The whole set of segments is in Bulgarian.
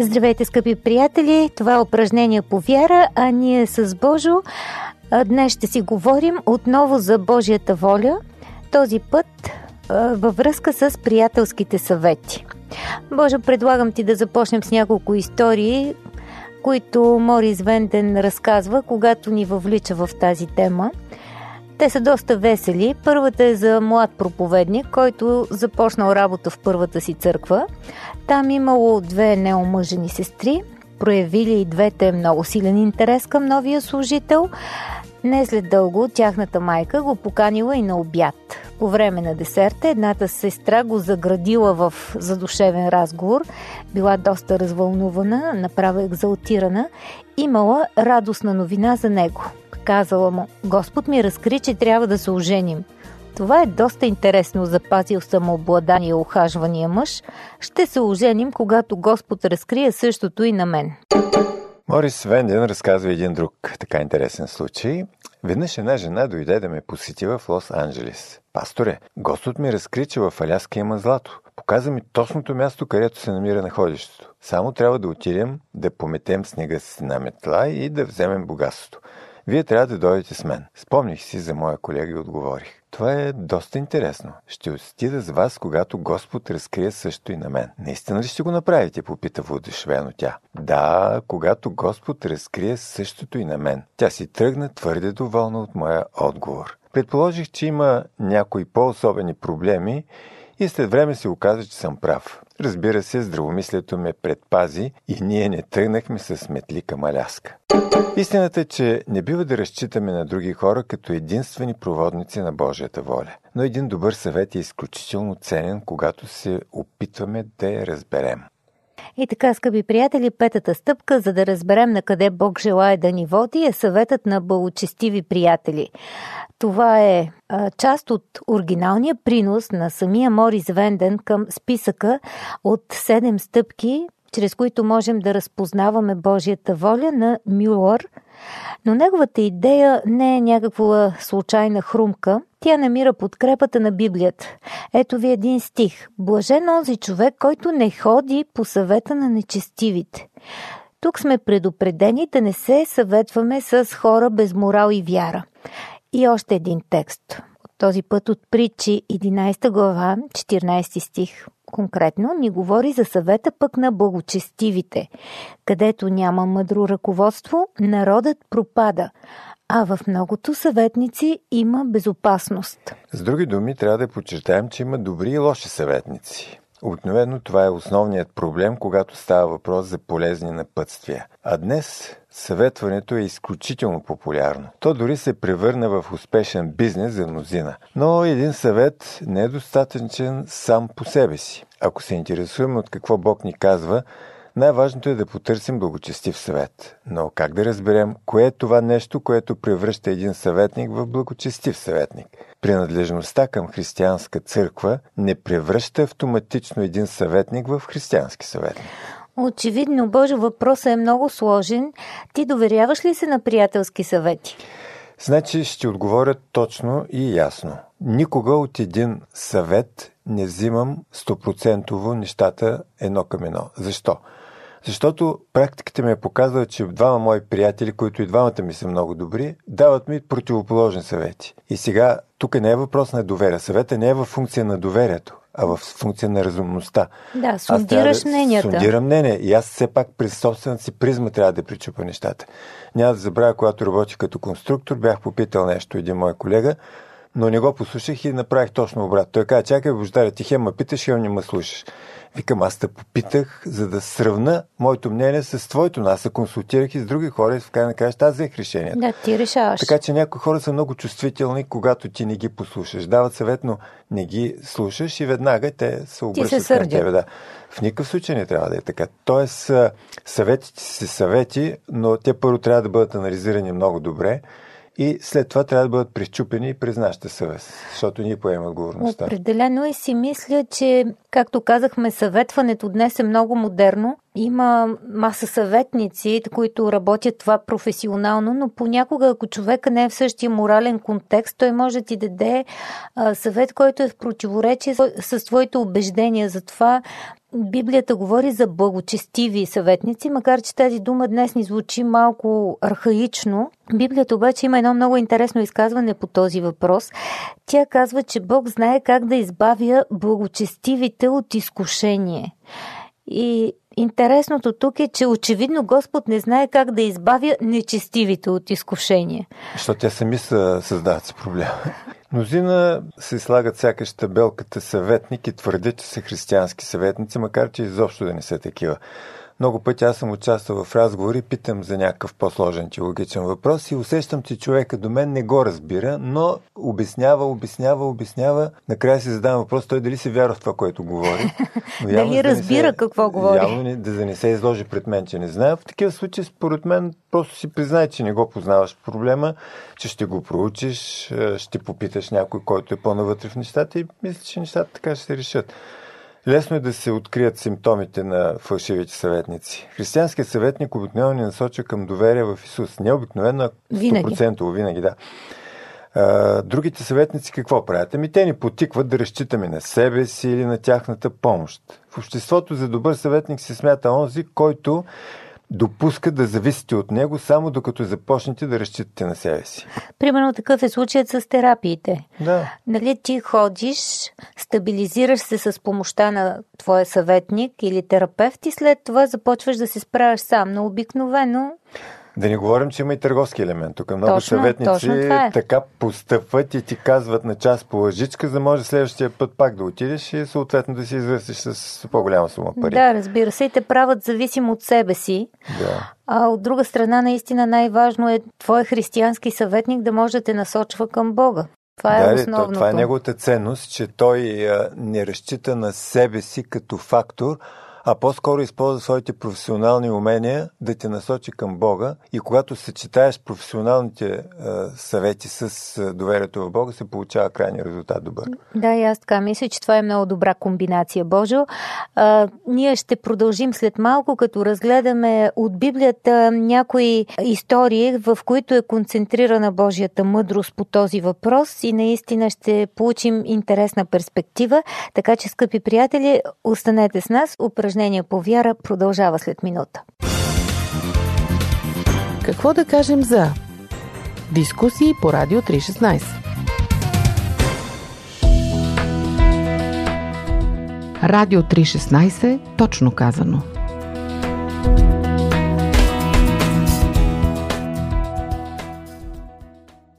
Здравейте, скъпи приятели! Това е упражнение по вяра, а ние с Божо днес ще си говорим отново за Божията воля, този път във връзка с приятелските съвети. Боже, предлагам ти да започнем с няколко истории, които Морис Венден разказва, когато ни въвлича в тази тема. Те са доста весели. Първата е за млад проповедник, който започнал работа в първата си църква. Там имало две неомъжени сестри, проявили и двете много силен интерес към новия служител. Не след дълго тяхната майка го поканила и на обяд. По време на десерта едната сестра го заградила в задушевен разговор, била доста развълнувана, направо екзалтирана, имала радостна новина за него. Казала му, Господ ми разкри, че трябва да се оженим. Това е доста интересно, запазил самообладание и ухажвания мъж. Ще се оженим, когато Господ разкрие същото и на мен. Морис Венден разказва един друг така интересен случай. Веднъж една жена дойде да ме посети в Лос-Анджелес. Пасторе, Господ ми разкри, че в Аляска има злато. Показа ми точното място, където се намира находището. Само трябва да отидем, да пометем снега с една метла и да вземем богатството. Вие трябва да дойдете с мен. Спомних си за моя колега и отговорих. Това е доста интересно. Ще отида с вас, когато Господ разкрие също и на мен. Наистина ли ще го направите? Попита воодушевено тя. Да, когато Господ разкрие същото и на мен. Тя си тръгна твърде доволна от моя отговор. Предположих, че има някои по-особени проблеми и след време се оказа, че съм прав. Разбира се, здравомислието ме предпази и ние не тръгнахме с метли към Аляска. Истината е, че не бива да разчитаме на други хора като единствени проводници на Божията воля. Но един добър съвет е изключително ценен, когато се опитваме да я разберем. И така, скъпи приятели, петата стъпка, за да разберем на къде Бог желая да ни води, е съветът на благочестиви приятели. Това е а, част от оригиналния принос на самия Морис Венден към списъка от седем стъпки, чрез които можем да разпознаваме Божията воля на Мюлър, но неговата идея не е някаква случайна хрумка, тя намира подкрепата на Библията. Ето ви един стих. Блажен онзи човек, който не ходи по съвета на нечестивите. Тук сме предупредени да не се съветваме с хора без морал и вяра. И още един текст. Този път от притчи 11 глава, 14 стих конкретно ни говори за съвета пък на благочестивите. Където няма мъдро ръководство, народът пропада, а в многото съветници има безопасност. С други думи, трябва да подчертаем, че има добри и лоши съветници. Обикновено това е основният проблем, когато става въпрос за полезни напътствия. А днес съветването е изключително популярно. То дори се превърна в успешен бизнес за мнозина. Но един съвет не е достатъчен сам по себе си. Ако се интересуваме от какво Бог ни казва, най-важното е да потърсим благочестив съвет. Но как да разберем кое е това нещо, което превръща един съветник в благочестив съветник? Принадлежността към християнска църква не превръща автоматично един съветник в християнски съветник. Очевидно, Боже, въпросът е много сложен. Ти доверяваш ли се на приятелски съвети? Значи ще отговоря точно и ясно. Никога от един съвет не взимам стопроцентово нещата едно към едно. Защо? Защото практиката ми е показала, че двама мои приятели, които и двамата ми са много добри, дават ми противоположни съвети. И сега тук не е въпрос на доверие. Съвета не е в функция на доверието, а в функция на разумността. Да, сундираш да мненията. Сундирам мнение. И аз все пак през собствената си призма трябва да причупа нещата. Няма да забравя, когато работих като конструктор, бях попитал нещо един мой колега. Но не го послушах и направих точно обратно. Той каза, чакай, Бождаре, ти хем ме питаш, хем не ме слушаш. Викам, аз те попитах, за да сравна моето мнение с твоето. Но аз се консултирах и с други хора и в край на краща аз взех решението. Да, ти решаваш. Така че някои хора са много чувствителни, когато ти не ги послушаш. Дават съвет, но не ги слушаш и веднага те се обръщат се към тебе. Да. В никакъв случай не трябва да е така. Тоест, съветите си съвети, но те първо трябва да бъдат анализирани много добре и след това трябва да бъдат прищупени през нашата съвест, защото ние поемаме отговорността. Определено и си мисля, че, както казахме, съветването днес е много модерно. Има маса съветници, които работят това професионално, но понякога, ако човека не е в същия морален контекст, той може да ти даде съвет, който е в противоречие с твоите убеждения. Затова Библията говори за благочестиви съветници, макар че тази дума днес ни звучи малко архаично. Библията обаче има едно много интересно изказване по този въпрос. Тя казва, че Бог знае как да избавя благочестивите от изкушение. И интересното тук е, че очевидно Господ не знае как да избавя нечестивите от изкушение. Защото те сами са, създават си проблема. Мнозина се слагат сякаш табелката съветник и твърдят, че са християнски съветници, макар че изобщо да не са такива. Много пъти аз съм участвал в разговори, питам за някакъв по-сложен теологичен въпрос и усещам, че човека до мен не го разбира, но обяснява, обяснява, обяснява. Накрая си задавам въпрос, той дали се вярва в това, което говори. Но явно, дали разбира да се, какво говори. Явно не, да не се изложи пред мен, че не знае. В такива случаи, според мен, просто си признай, че не го познаваш проблема, че ще го проучиш, ще попиташ някой, който е по-навътре в нещата и мисля, че нещата така ще се решат. Лесно е да се открият симптомите на фалшивите съветници. Християнският съветник обикновено ни насочва към доверие в Исус. Не обикновено, а 100% винаги, винаги да. А, другите съветници какво правят? Ами те ни потикват да разчитаме на себе си или на тяхната помощ. В обществото за добър съветник се смята онзи, който допуска да зависите от него, само докато започнете да разчитате на себе си. Примерно такъв е случаят с терапиите. Да. Нали ти ходиш, стабилизираш се с помощта на твоя съветник или терапевт и след това започваш да се справяш сам. Но обикновено да не говорим, че има и търговски елемент. Тук много точно, съветници точно е. така постъпват и ти казват на час по лъжичка, за да може следващия път пак да отидеш и съответно да си извършиш с по-голяма сума пари. Да, разбира се, и те правят зависим от себе си. Да. А от друга страна, наистина най-важно е твой християнски съветник да може да те насочва към Бога. Това е да, основното. Това е неговата ценност, че той не разчита на себе си като фактор, а по-скоро използва своите професионални умения да те насочи към Бога и когато съчетаеш професионалните е, съвети с е, доверието в Бога, се получава крайния резултат добър. Да, и аз така мисля, че това е много добра комбинация, Божо. А, ние ще продължим след малко, като разгледаме от Библията някои истории, в които е концентрирана Божията мъдрост по този въпрос и наистина ще получим интересна перспектива. Така че, скъпи приятели, останете с нас. Упражнение упражнение по вяра продължава след минута. Какво да кажем за дискусии по Радио 316? Радио 316, точно казано.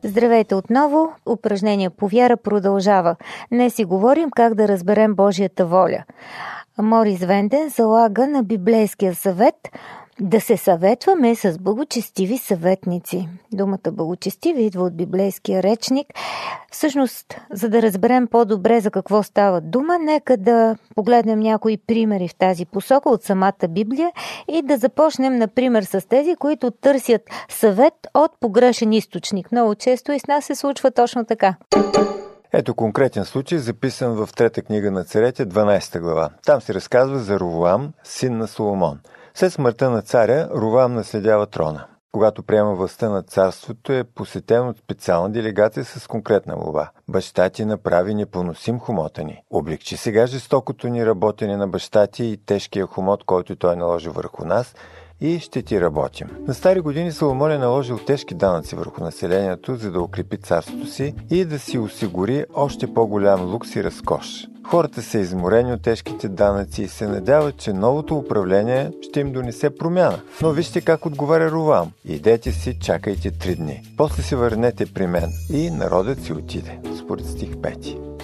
Здравейте отново! Упражнение по вяра продължава. Днес си говорим как да разберем Божията воля. Морис Венден залага на библейския съвет да се съветваме с благочестиви съветници. Думата благочестиви идва от библейския речник. Всъщност, за да разберем по-добре за какво става дума, нека да погледнем някои примери в тази посока от самата Библия и да започнем, например, с тези, които търсят съвет от погрешен източник. Много често и с нас се случва точно така. Ето конкретен случай, записан в трета книга на царете, 12 глава. Там се разказва за Ровоам, син на Соломон. След смъртта на царя, Ровоам наследява трона. Когато приема властта на царството, е посетен от специална делегация с конкретна молба. Баща ти направи непоносим хомота ни. Облегчи сега жестокото ни работене на баща ти и тежкия хомот, който той наложи върху нас и ще ти работим. На стари години Соломон е наложил тежки данъци върху населението, за да укрепи царството си и да си осигури още по-голям лукс и разкош. Хората са изморени от тежките данъци и се надяват, че новото управление ще им донесе промяна. Но вижте как отговаря Ровам. Идете си, чакайте три дни. После се върнете при мен. И народът си отиде. Според стих 5.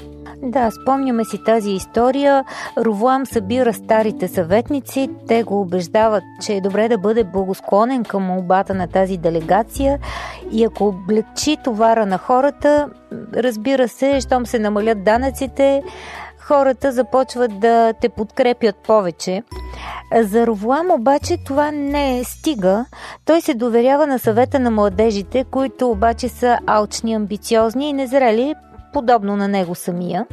Да, спомняме си тази история. Ровлам събира старите съветници. Те го убеждават, че е добре да бъде благосклонен към молбата на тази делегация и ако облегчи товара на хората, разбира се, щом се намалят данъците, хората започват да те подкрепят повече. За Ровлам обаче това не е стига. Той се доверява на съвета на младежите, които обаче са алчни, амбициозни и незрели, подобно на него самия.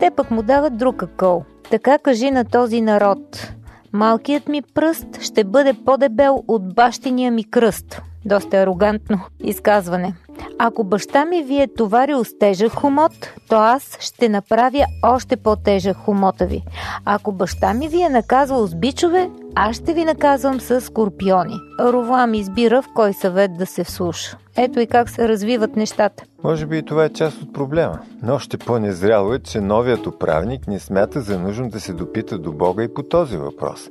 Те пък му дават друг акъл. Така кажи на този народ. Малкият ми пръст ще бъде по-дебел от бащиния ми кръст. Доста арогантно изказване. Ако баща ми ви е товарил с тежък хомот, то аз ще направя още по-тежък хомота ви. Ако баща ми ви е наказвал с бичове, аз ще ви наказвам с скорпиони. Ровлам избира в кой съвет да се вслуша. Ето и как се развиват нещата. Може би и това е част от проблема. Но още по-незряло е, че новият управник не смята за нужно да се допита до Бога и по този въпрос.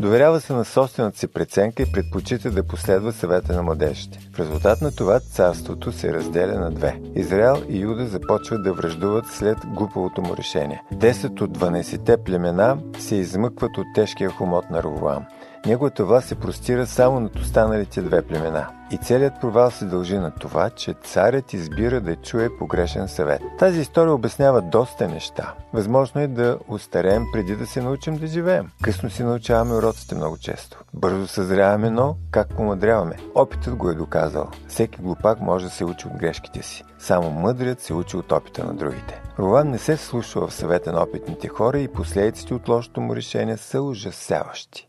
Доверява се на собствената си преценка и предпочита да последва съвета на младежите. В резултат на това царството се разделя на две. Израел и Юда започват да връждуват след глупавото му решение. Десет от 12-те племена се измъкват от тежкия хомот на Ровоам. Неговата власт се простира само над останалите две племена. И целият провал се дължи на това, че царят избира да чуе погрешен съвет. Тази история обяснява доста неща. Възможно е да устареем преди да се научим да живеем. Късно си научаваме уроците много често. Бързо съзряваме, но как помадряваме? Опитът го е доказал. Всеки глупак може да се учи от грешките си. Само мъдрият се учи от опита на другите. Рован не се слушва в съвета на опитните хора и последиците от лошото му решение са ужасяващи.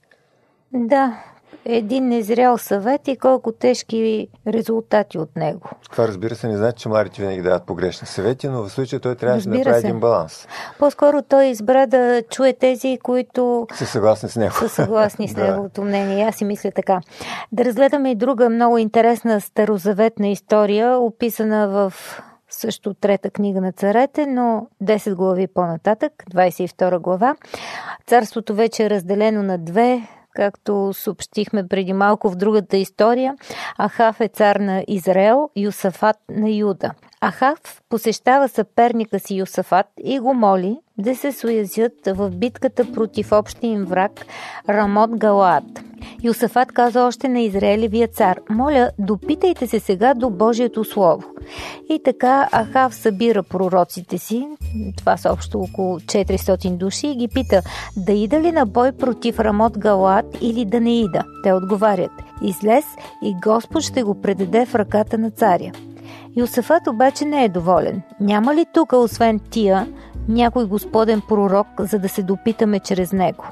Да, един незрял съвет и колко тежки резултати от него. Това разбира се не значи, че младите винаги дават погрешни съвети, но в случая той трябва да направи се. един баланс. По-скоро той избра да чуе тези, които са съгласни с него. Са съгласни с неговото мнение. Аз си мисля така. Да разгледаме и друга много интересна старозаветна история, описана в също трета книга на царете, но 10 глави по-нататък, 22 глава. Царството вече е разделено на две както съобщихме преди малко в другата история, Ахав е цар на Израел, Юсафат на Юда. Ахав посещава съперника си Юсафат и го моли да се суязят в битката против общия им враг Рамот Галаат. Юсафат каза още на Израелевия цар, моля, допитайте се сега до Божието Слово. И така Ахав събира пророците си, това са общо около 400 души, и ги пита, да ида ли на бой против Рамот Галаат или да не ида. Те отговарят, излез и Господ ще го предаде в ръката на царя. Йосафат обаче не е доволен. Няма ли тук, освен тия, някой господен пророк, за да се допитаме чрез него?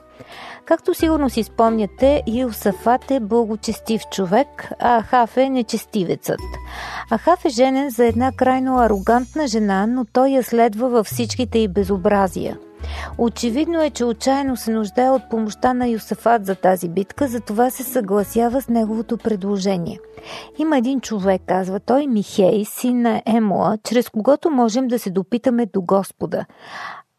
Както сигурно си спомняте, Йосафат е благочестив човек, а Ахав е нечестивецът. Ахав е женен за една крайно арогантна жена, но той я следва във всичките й безобразия – Очевидно е, че отчаяно се нуждае от помощта на Юсафат за тази битка, затова се съгласява с неговото предложение. Има един човек, казва той, Михей, син на Емоа, чрез когото можем да се допитаме до Господа.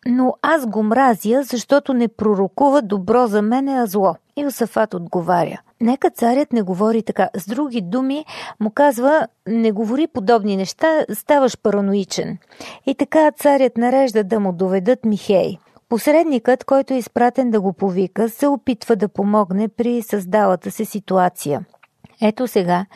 Но аз го мразя, защото не пророкува добро за мен, а зло. Иосафат отговаря. Нека царят не говори така. С други думи, му казва, не говори подобни неща, ставаш параноичен. И така царят нарежда да му доведат Михей. Посредникът, който е изпратен да го повика, се опитва да помогне при създалата се ситуация. Ето сега,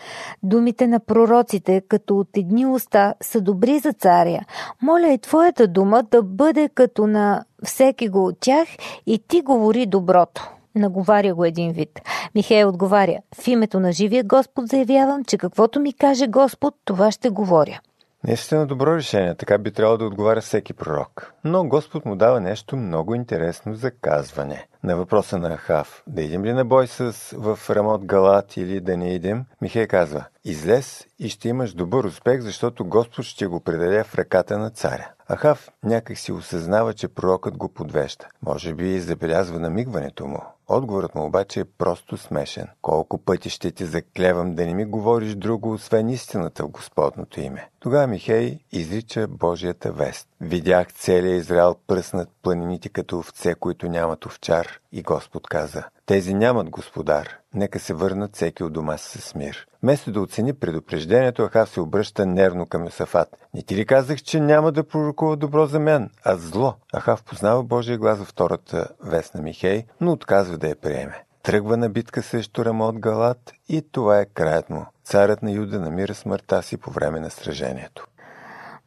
думите на пророците, като от едни уста, са добри за царя. Моля и твоята дума да бъде като на всеки го от тях и ти говори доброто. Наговаря го един вид. Михей отговаря, в името на живия Господ заявявам, че каквото ми каже Господ, това ще говоря. Наистина добро решение, така би трябвало да отговаря всеки пророк. Но Господ му дава нещо много интересно за казване. На въпроса на Ахав, да идем ли на бой с в Рамот Галат или да не идем, Михей казва, излез и ще имаш добър успех, защото Господ ще го предаде в ръката на царя. Ахав някак си осъзнава, че пророкът го подвежда. Може би забелязва намигването му. Отговорът му обаче е просто смешен. Колко пъти ще ти заклевам да не ми говориш друго, освен истината в Господното име. Тогава Михей изрича Божията вест. Видях целия Израел пръснат планините като овце, които нямат овчар. И Господ каза, тези нямат господар. Нека се върнат всеки от дома си с мир. Вместо да оцени предупреждението, Ахав се обръща нервно към Йосафат. Не ти ли казах, че няма да пророкува добро за мен, а зло? Ахав познава Божия глас във втората вест на Михей, но отказва да я приеме. Тръгва на битка срещу Рамот Галат и това е краят му. Царят на Юда намира смъртта си по време на сражението.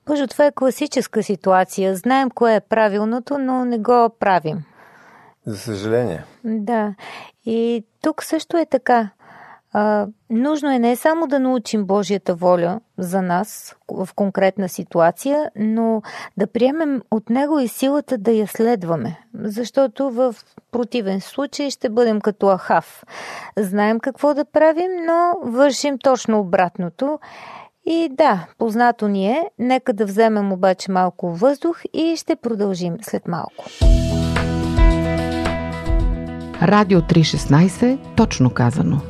Боже, това е класическа ситуация. Знаем кое е правилното, но не го правим. За съжаление. Да. И тук също е така. А, нужно е не само да научим Божията воля за нас в конкретна ситуация, но да приемем от Него и силата да я следваме. Защото в противен случай ще бъдем като Ахав. Знаем какво да правим, но вършим точно обратното. И да, познато ни е, нека да вземем обаче малко въздух и ще продължим след малко. Радио 316, точно казано.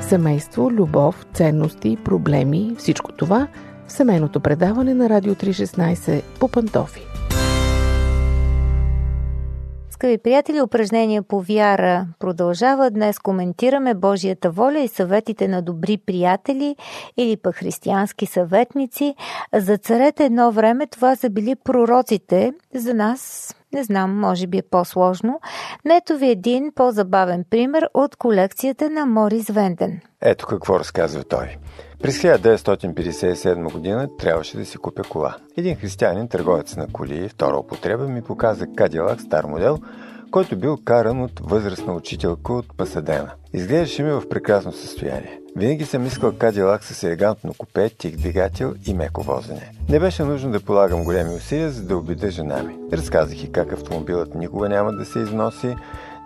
Семейство, любов, ценности, проблеми, всичко това в семейното предаване на Радио 316 по Пантофи. Скъпи приятели, упражнения по вяра продължава. Днес коментираме Божията воля и съветите на добри приятели или пък християнски съветници. За царете едно време това са били пророците. За нас не знам, може би е по-сложно. Нето ви един по-забавен пример от колекцията на Морис Венден. Ето какво разказва той. През 1957 година трябваше да си купя кола. Един християнин, търговец на коли, втора употреба, ми показа Кадилак стар модел, който бил каран от възрастна учителка от Пасадена. Изглеждаше ми в прекрасно състояние. Винаги съм искал Кадилак с елегантно купе, тих двигател и меко возене. Не беше нужно да полагам големи усилия, за да убеда жена ми. Разказах и как автомобилът никога няма да се износи,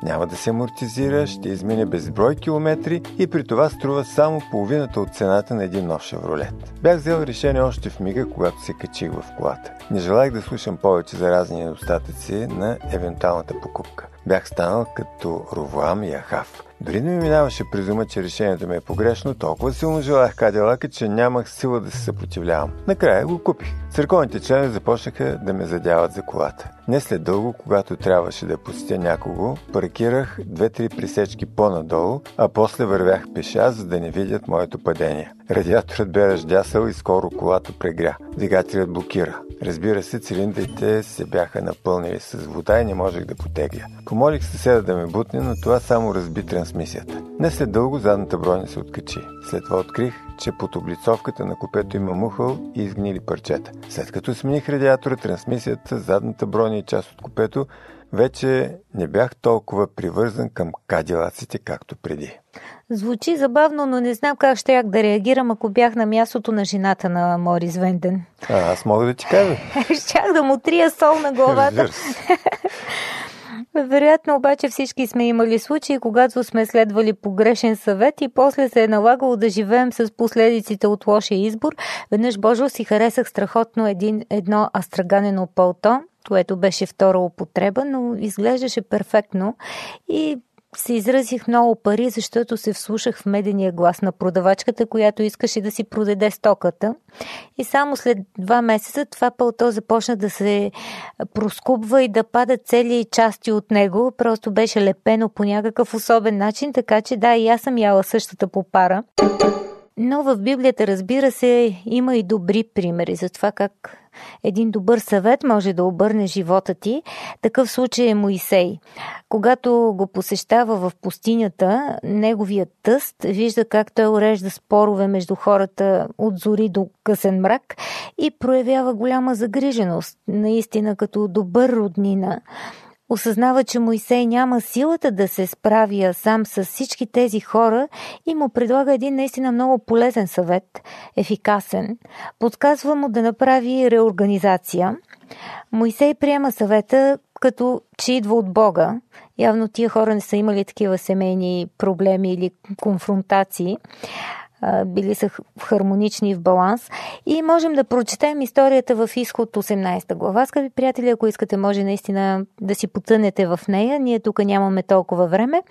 няма да се амортизира, ще измине безброй километри и при това струва само половината от цената на един нов шевролет. Бях взел решение още в мига, когато се качих в колата. Не желах да слушам повече за разни недостатъци на евентуалната покупка. Бях станал като Ровоам и Ахав. Дори не ми минаваше през ума, че решението ми е погрешно, толкова силно желах Кадилака, че нямах сила да се съпротивлявам. Накрая го купих. Църковните членове започнаха да ме задяват за колата. Не след дълго, когато трябваше да посетя някого, паркирах две-три пресечки по-надолу, а после вървях пеша, за да не видят моето падение. Радиаторът бе ръждясал и скоро колата прегря. Двигателят блокира. Разбира се, цилиндрите се бяха напълнили с вода и не можех да потегля. Помолих съседа да ме бутне, но това само разби трансмисията. Не след дълго задната броня се откачи. След това открих, че под облицовката на купето има мухъл и изгнили парчета. След като смених радиатора, трансмисията, задната броня и част от купето, вече не бях толкова привързан към кадилаците, както преди. Звучи забавно, но не знам как ще да реагирам, ако бях на мястото на жената на Морис Венден. А, аз мога да ти кажа. Щях да му трия сол на главата. Вероятно обаче всички сме имали случаи, когато сме следвали погрешен съвет и после се е налагало да живеем с последиците от лошия избор. Веднъж Божо си харесах страхотно един, едно астраганено пълто, което беше втора употреба, но изглеждаше перфектно и се изразих много пари, защото се вслушах в медения глас на продавачката, която искаше да си продаде стоката. И само след два месеца това пълто започна да се проскубва и да падат цели части от него. Просто беше лепено по някакъв особен начин, така че да, и аз съм яла същата попара. Но в Библията, разбира се, има и добри примери за това как един добър съвет може да обърне живота ти. Такъв случай е Моисей. Когато го посещава в пустинята, неговият тъст вижда как той урежда спорове между хората от зори до късен мрак и проявява голяма загриженост, наистина като добър роднина осъзнава, че Моисей няма силата да се справя сам с всички тези хора и му предлага един наистина много полезен съвет, ефикасен. Подсказва му да направи реорганизация. Моисей приема съвета като че идва от Бога. Явно тия хора не са имали такива семейни проблеми или конфронтации били са хармонични в баланс. И можем да прочетем историята в изход 18 глава. Скъпи приятели, ако искате, може наистина да си потънете в нея. Ние тук нямаме толкова време.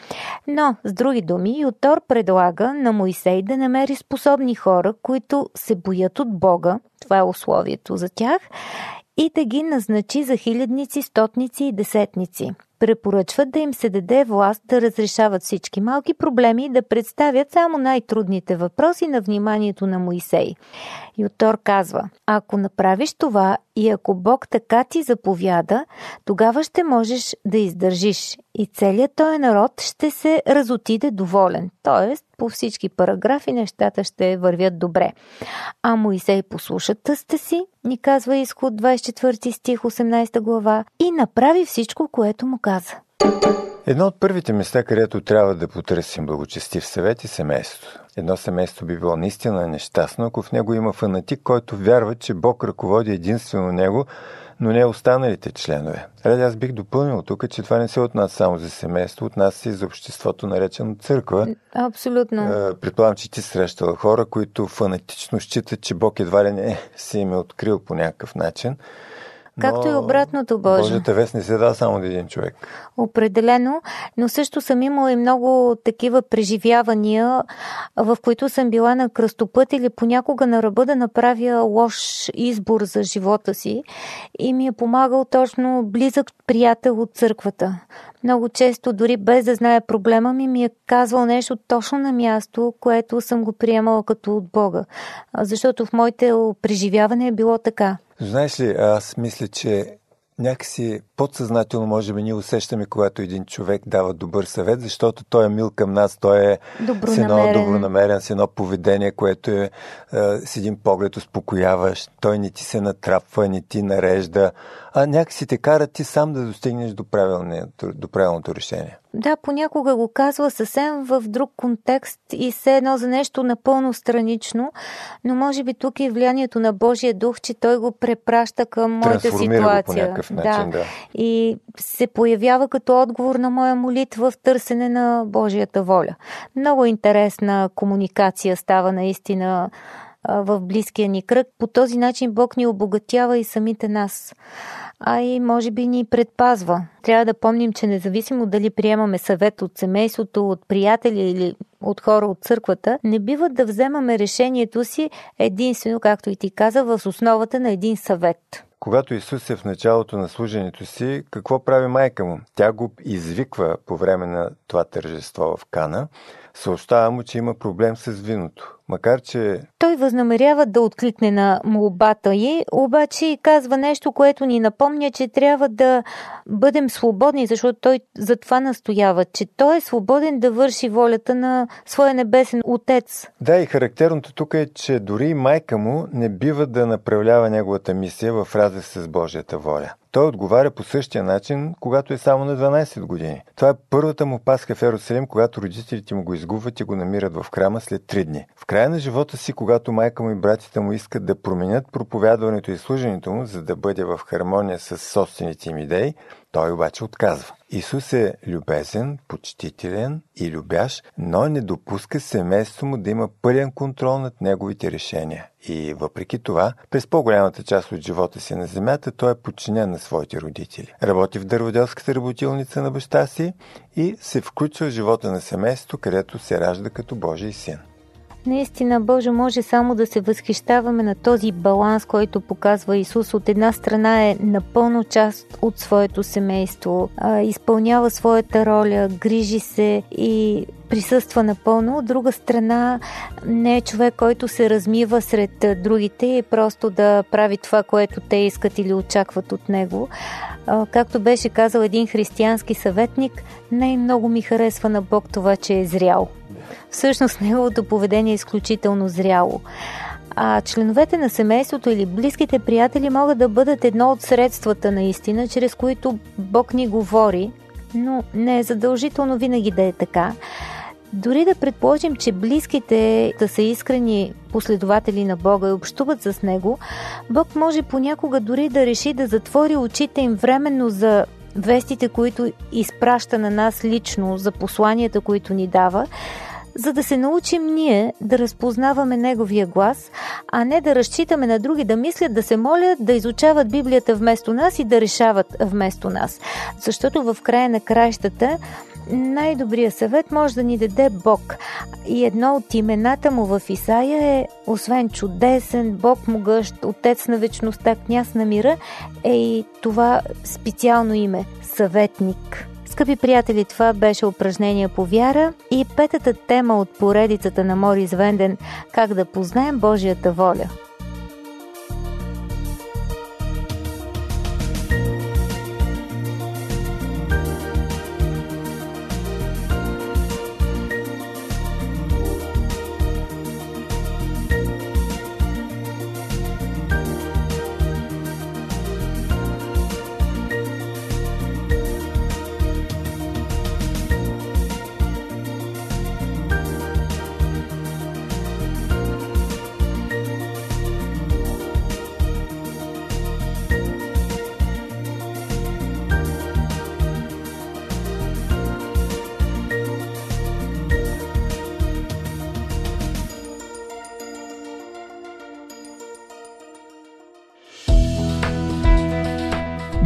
Но, с други думи, Ютор предлага на Моисей да намери способни хора, които се боят от Бога. Това е условието за тях и да ги назначи за хилядници, стотници и десетници – препоръчват да им се даде власт да разрешават всички малки проблеми и да представят само най-трудните въпроси на вниманието на Моисей. Ютор казва, ако направиш това и ако Бог така ти заповяда, тогава ще можеш да издържиш и целият този народ ще се разотиде доволен. Тоест, по всички параграфи нещата ще вървят добре. А Моисей послуша тъста си, ни казва изход 24 стих 18 глава, и направи всичко, което му каза. Едно от първите места, където трябва да потърсим благочестив съвет е семейството. Едно семейство би било наистина нещастно, ако в него има фанатик, който вярва, че Бог ръководи единствено него, но не останалите членове. Ради аз бих допълнил тук, че това не се отнася само за семейство, отнася и за обществото, наречено църква. Абсолютно. Предполагам, че ти срещала хора, които фанатично считат, че Бог едва ли не си им е открил по някакъв начин. Както и обратното, Боже. Божията вест не се дава само до един човек. Определено, но също съм имала и много такива преживявания, в които съм била на кръстопът или понякога на ръба да направя лош избор за живота си и ми е помагал точно близък приятел от църквата. Много често, дори без да знае проблема ми, ми е казвал нещо точно на място, което съм го приемала като от Бога. Защото в моите преживяване е било така. Знаеш ли, аз мисля, че някакси подсъзнателно, може би, ние усещаме, когато един човек дава добър съвет, защото той е мил към нас, той е с едно добронамерен, с едно поведение, което е, е с един поглед успокояващ, той не ти се натрапва, не ти нарежда, а някакси те кара ти сам да достигнеш до, до правилното решение. Да, понякога го казва съвсем в друг контекст и все едно за нещо напълно странично, но може би тук е влиянието на Божия дух, че той го препраща към моята ситуация. Го по начин, да. да. И се появява като отговор на моя молитва в търсене на Божията воля. Много интересна комуникация става наистина в близкия ни кръг. По този начин Бог ни обогатява и самите нас а и може би ни предпазва. Трябва да помним, че независимо дали приемаме съвет от семейството, от приятели или от хора от църквата, не бива да вземаме решението си единствено, както и ти каза, в основата на един съвет. Когато Исус е в началото на служенето си, какво прави майка му? Тя го извиква по време на това тържество в Кана, съобщава му, че има проблем с виното. Макар, че... Той възнамерява да откликне на молбата й, обаче казва нещо, което ни напомня, че трябва да бъдем свободни, защото той за това настоява, че той е свободен да върши волята на своя небесен отец. Да, и характерното тук е, че дори майка му не бива да направлява неговата мисия в разрез с Божията воля. Той отговаря по същия начин, когато е само на 12 години. Това е първата му паска в Ерусалим, когато родителите му го изгубват и го намират в храма след 3 дни. В края на живота си, когато майка му и братите му искат да променят проповядването и служенето му, за да бъде в хармония с собствените им идеи, той обаче отказва. Исус е любезен, почтителен и любящ, но не допуска семейството му да има пълен контрол над неговите решения. И въпреки това, през по-голямата част от живота си на земята, той е подчинен на своите родители. Работи в дърводелската работилница на баща си и се включва в живота на семейството, където се ражда като Божий син. Наистина, Боже, може само да се възхищаваме на този баланс, който показва Исус. От една страна е напълно част от своето семейство, изпълнява своята роля, грижи се и присъства напълно. От друга страна не е човек, който се размива сред другите и просто да прави това, което те искат или очакват от него. Както беше казал един християнски съветник, най-много ми харесва на Бог това, че е зрял. Всъщност неговото поведение е изключително зряло. А членовете на семейството или близките приятели могат да бъдат едно от средствата наистина, чрез които Бог ни говори, но не е задължително винаги да е така. Дори да предположим, че близките да са искрени последователи на Бога и общуват с Него, Бог може понякога дори да реши да затвори очите им временно за вестите, които изпраща на нас лично, за посланията, които ни дава, за да се научим ние да разпознаваме Неговия глас, а не да разчитаме на други да мислят, да се молят, да изучават Библията вместо нас и да решават вместо нас. Защото в края на краищата най-добрият съвет може да ни даде Бог. И едно от имената му в Исаия е, освен чудесен, Бог могъщ, Отец на вечността, княз на мира, е и това специално име – съветник. Скъпи приятели, това беше упражнение по вяра и петата тема от поредицата на Морис Венден – как да познаем Божията воля –